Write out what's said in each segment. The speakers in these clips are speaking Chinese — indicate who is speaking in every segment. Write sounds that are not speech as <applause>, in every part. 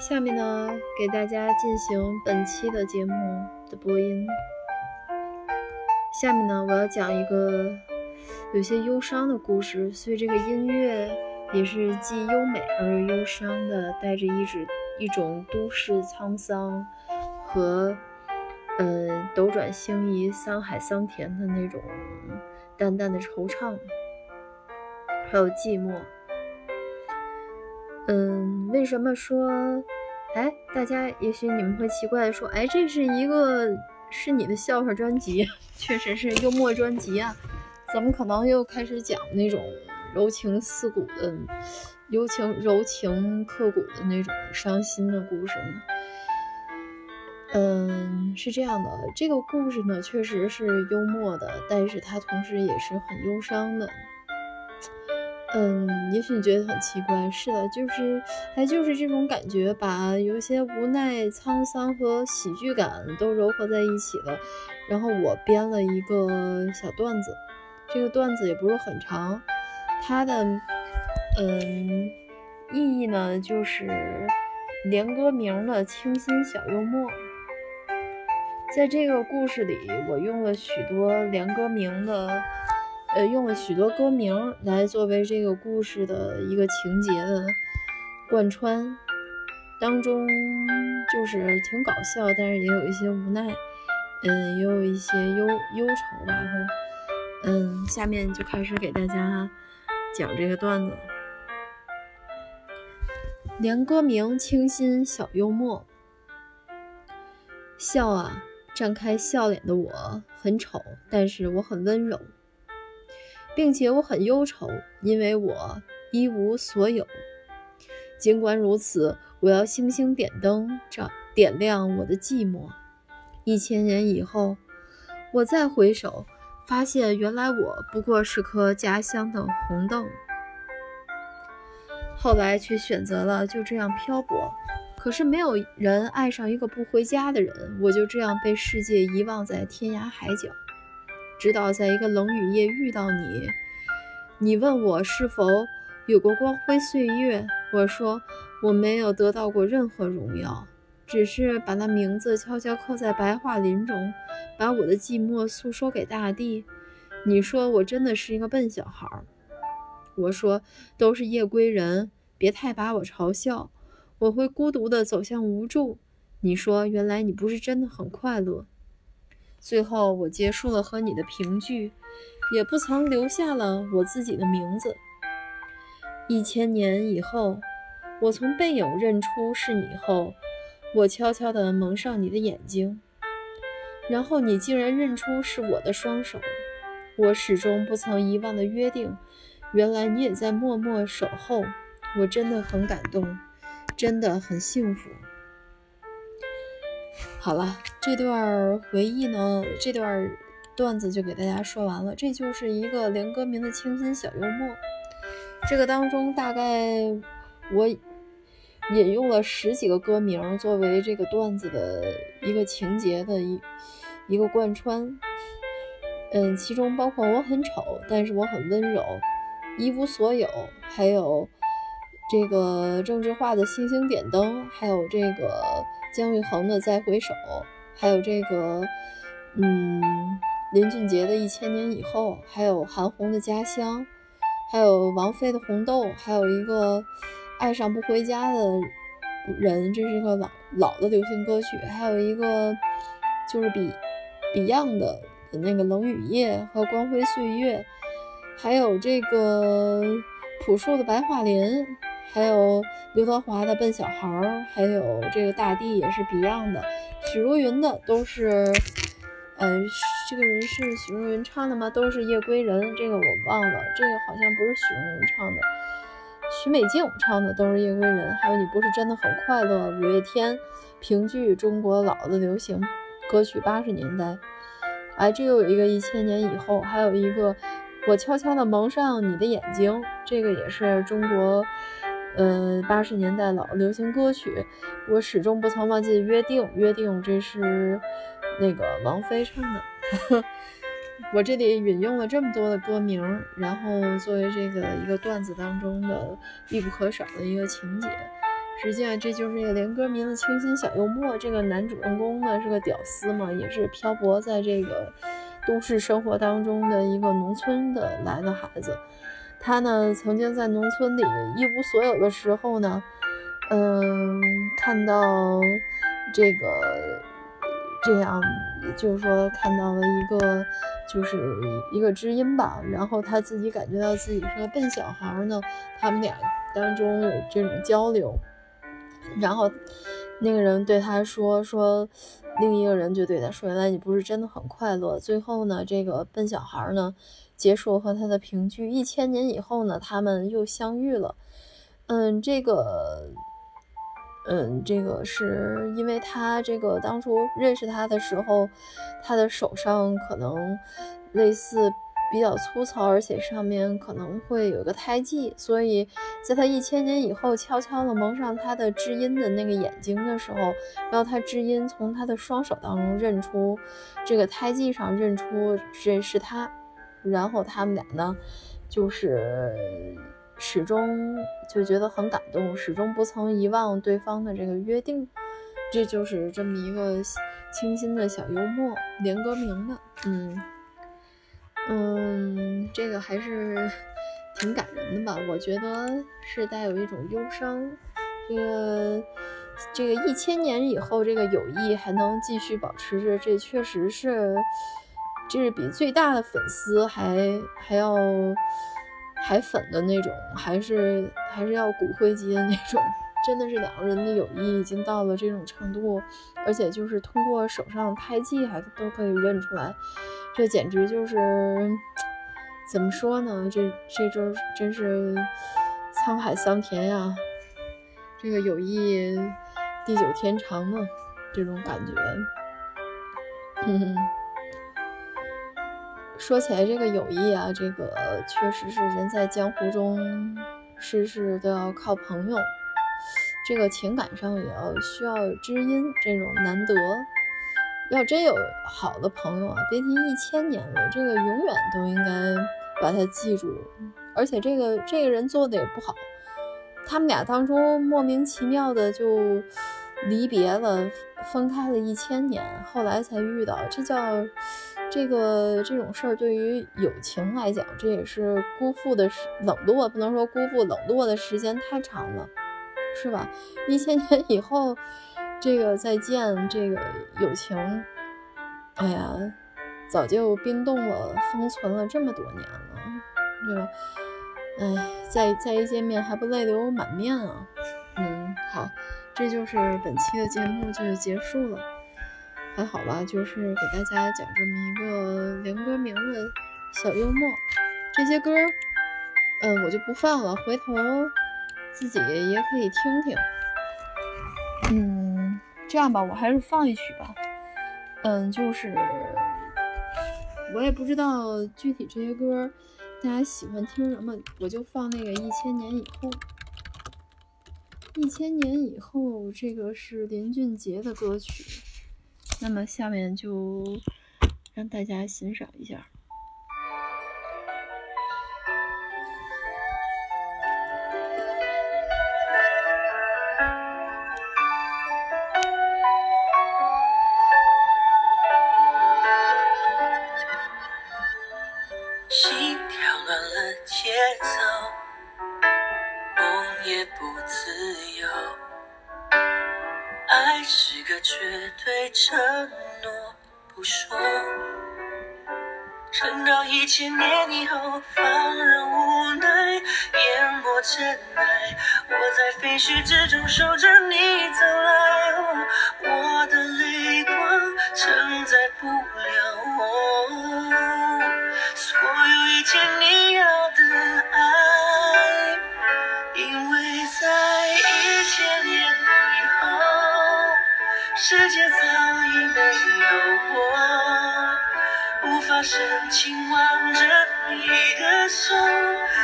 Speaker 1: 下面呢，给大家进行本期的节目的播音。下面呢，我要讲一个有些忧伤的故事，所以这个音乐也是既优美而又忧伤的，带着一种一种都市沧桑和嗯斗转星移、桑海桑田的那种淡淡的惆怅，还有寂寞。嗯，为什么说？哎，大家也许你们会奇怪的说，哎，这是一个是你的笑话专辑，<laughs> 确实是幽默专辑啊，怎么可能又开始讲那种柔情似骨的、柔情柔情刻骨的那种伤心的故事呢？嗯，是这样的，这个故事呢，确实是幽默的，但是它同时也是很忧伤的。嗯，也许你觉得很奇怪，是的，就是，哎，就是这种感觉，把有一些无奈、沧桑和喜剧感都糅合在一起了。然后我编了一个小段子，这个段子也不是很长，它的嗯意义呢，就是连歌名的清新小幽默。在这个故事里，我用了许多连歌名的。呃，用了许多歌名来作为这个故事的一个情节的贯穿，当中就是挺搞笑，但是也有一些无奈，嗯，也有一些忧忧愁吧。嗯，下面就开始给大家讲这个段子，连歌名清新小幽默，笑啊，绽开笑脸的我很丑，但是我很温柔。并且我很忧愁，因为我一无所有。尽管如此，我要星星点灯，照点亮我的寂寞。一千年以后，我再回首，发现原来我不过是颗家乡的红豆。后来却选择了就这样漂泊。可是没有人爱上一个不回家的人，我就这样被世界遗忘在天涯海角。直到在一个冷雨夜遇到你，你问我是否有过光辉岁月，我说我没有得到过任何荣耀，只是把那名字悄悄刻在白桦林中，把我的寂寞诉说给大地。你说我真的是一个笨小孩，我说都是夜归人，别太把我嘲笑，我会孤独的走向无助。你说原来你不是真的很快乐。最后，我结束了和你的评剧，也不曾留下了我自己的名字。一千年以后，我从背影认出是你后，我悄悄地蒙上你的眼睛，然后你竟然认出是我的双手。我始终不曾遗忘的约定，原来你也在默默守候。我真的很感动，真的很幸福。好了，这段回忆呢，这段段子就给大家说完了。这就是一个连歌名的清新小幽默。这个当中大概我引用了十几个歌名作为这个段子的一个情节的一一个贯穿。嗯，其中包括我很丑，但是我很温柔，一无所有，还有这个郑智化的星星点灯，还有这个。姜育恒的《再回首》，还有这个，嗯，林俊杰的《一千年以后》，还有韩红的《家乡》，还有王菲的《红豆》，还有一个爱上不回家的人，这是个老老的流行歌曲，还有一个就是比 Beyond 的那个《冷雨夜》和《光辉岁月》，还有这个朴树的《白桦林》。还有刘德华的《笨小孩》，还有这个大地也是 Beyond 的，许茹芸的都是，呃，这个人是许茹芸唱的吗？都是夜归人，这个我忘了，这个好像不是许茹芸唱的，许美静唱的都是夜归人。还有你不是真的很快乐，五月天评剧中国老的流行歌曲八十年代，哎，这又有一个一千年以后，还有一个我悄悄地蒙上你的眼睛，这个也是中国。呃，八十年代老流行歌曲，我始终不曾忘记约定。约定，这是那个王菲唱的。<laughs> 我这里引用了这么多的歌名，然后作为这个一个段子当中的必不可少的一个情节。实际上这就是这个连歌名的清新小幽默。这个男主人公呢是个屌丝嘛，也是漂泊在这个都市生活当中的一个农村的来的孩子。他呢曾经在农村里一无所有的时候呢，嗯，看到这个这样，就是说看到了一个就是一个知音吧，然后他自己感觉到自己是个笨小孩呢，他们俩当中有这种交流，然后那个人对他说说，另一个人就对他说，原来你不是真的很快乐。最后呢，这个笨小孩呢。结束和他的评剧，一千年以后呢，他们又相遇了。嗯，这个，嗯，这个是因为他这个当初认识他的时候，他的手上可能类似比较粗糙，而且上面可能会有个胎记，所以在他一千年以后悄悄地蒙上他的知音的那个眼睛的时候，然后他知音从他的双手当中认出这个胎记上认出这是他。然后他们俩呢，就是始终就觉得很感动，始终不曾遗忘对方的这个约定。这就是这么一个清新的小幽默，连歌名的，嗯嗯，这个还是挺感人的吧？我觉得是带有一种忧伤。这个这个一千年以后，这个友谊还能继续保持着，这确实是。这是比最大的粉丝还还要还粉的那种，还是还是要骨灰级的那种。真的是两个人的友谊已经到了这种程度，而且就是通过手上胎记还都可以认出来，这简直就是怎么说呢？这这周真是沧海桑田呀！这个友谊地久天长的这种感觉，嗯。说起来，这个友谊啊，这个确实是人在江湖中，事事都要靠朋友。这个情感上也要需要知音，这种难得。要真有好的朋友啊，别提一千年了，这个永远都应该把他记住。而且这个这个人做的也不好，他们俩当中莫名其妙的就离别了，分开了一千年，后来才遇到，这叫。这个这种事儿对于友情来讲，这也是辜负的时冷落，不能说辜负冷落的时间太长了，是吧？一千年以后，这个再见，这个友情，哎呀，早就冰冻了，封存了这么多年了，对吧？哎，再再一见面还不泪流满面啊？嗯，好，这就是本期的节目就结束了。还好吧，就是给大家讲这么一个连歌名的小幽默。这些歌，嗯，我就不放了，回头自己也可以听听。这样吧，我还是放一曲吧。嗯，就是我也不知道具体这些歌大家喜欢听什么，我就放那个《一千年以后》。一千年以后，这个是林俊杰的歌曲。那么下面就让大家欣赏一下。
Speaker 2: 是个绝对承诺，不说。撑到一千年以后，放任无奈，淹没尘埃。我在废墟之中守着你走来，我的泪光承载不了我所有一切你世界早已没有我，无法深情挽着你的手，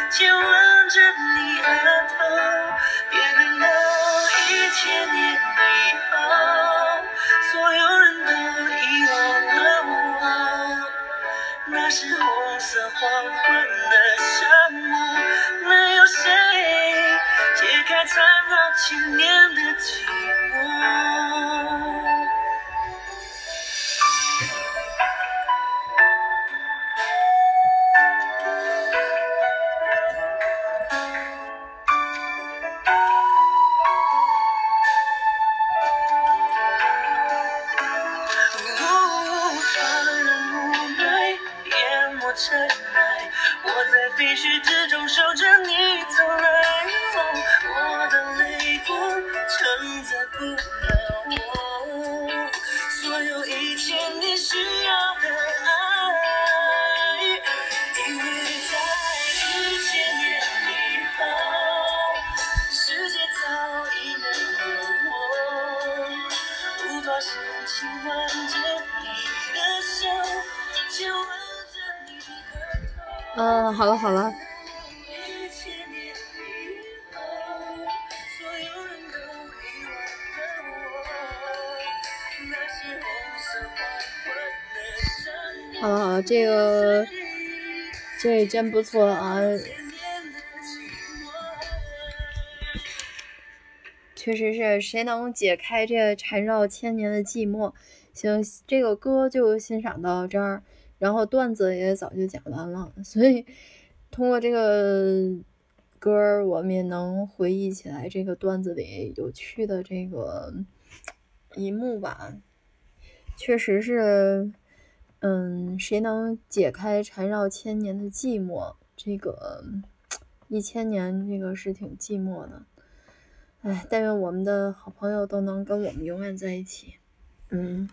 Speaker 2: 亲吻着你额头。别等到一千年以后，所有人都遗忘了我，那是红色黄昏的沙漠，没有谁解开缠绕千年的寂寞。尘埃我在废墟之中守着你。
Speaker 1: 嗯，好了好了。好了好了，这个这真不错啊，确实是谁能解开这缠绕千年的寂寞？行，这个歌就欣赏到这儿，然后段子也早就讲完了，所以通过这个歌，我们也能回忆起来这个段子里有趣的这个一幕吧。确实是。嗯，谁能解开缠绕千年的寂寞？这个一千年，这个是挺寂寞的。哎，但愿我们的好朋友都能跟我们永远在一起。嗯，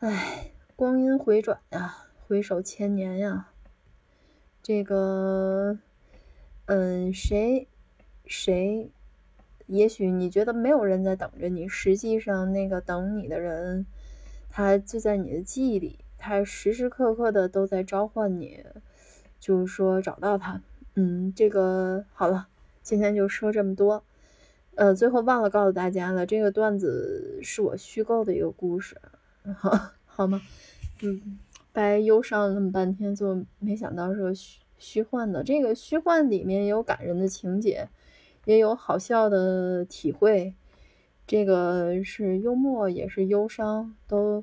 Speaker 1: 哎，光阴回转呀，回首千年呀。这个，嗯，谁谁？也许你觉得没有人在等着你，实际上那个等你的人。他就在你的记忆里，他时时刻刻的都在召唤你，就是说找到他。嗯，这个好了，今天就说这么多。呃，最后忘了告诉大家了，这个段子是我虚构的一个故事，好 <laughs> 好吗？嗯，白忧伤了那么半天，就没想到是个虚虚幻的。这个虚幻里面有感人的情节，也有好笑的体会。这个是幽默，也是忧伤，都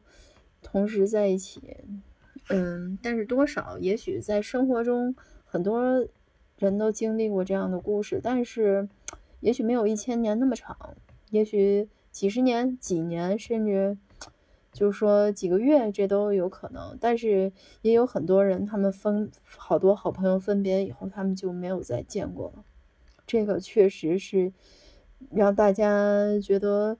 Speaker 1: 同时在一起。嗯，但是多少，也许在生活中，很多人都经历过这样的故事，但是也许没有一千年那么长，也许几十年、几年，甚至就是说几个月，这都有可能。但是也有很多人，他们分好多好朋友分别以后，他们就没有再见过了。这个确实是。让大家觉得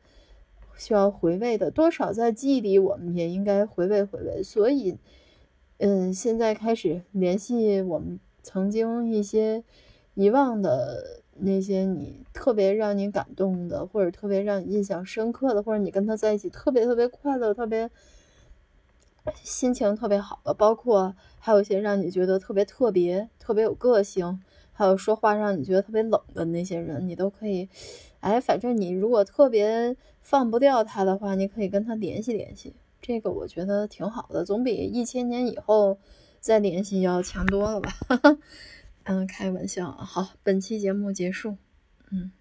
Speaker 1: 需要回味的，多少在记忆里，我们也应该回味回味。所以，嗯，现在开始联系我们曾经一些遗忘的那些你特别让你感动的，或者特别让你印象深刻的，或者你跟他在一起特别特别快乐、特别心情特别好的，包括还有一些让你觉得特别特别、特别有个性。还有说话让你觉得特别冷的那些人，你都可以，哎，反正你如果特别放不掉他的话，你可以跟他联系联系，这个我觉得挺好的，总比一千年以后再联系要强多了吧？嗯，开玩笑啊。好，本期节目结束，嗯。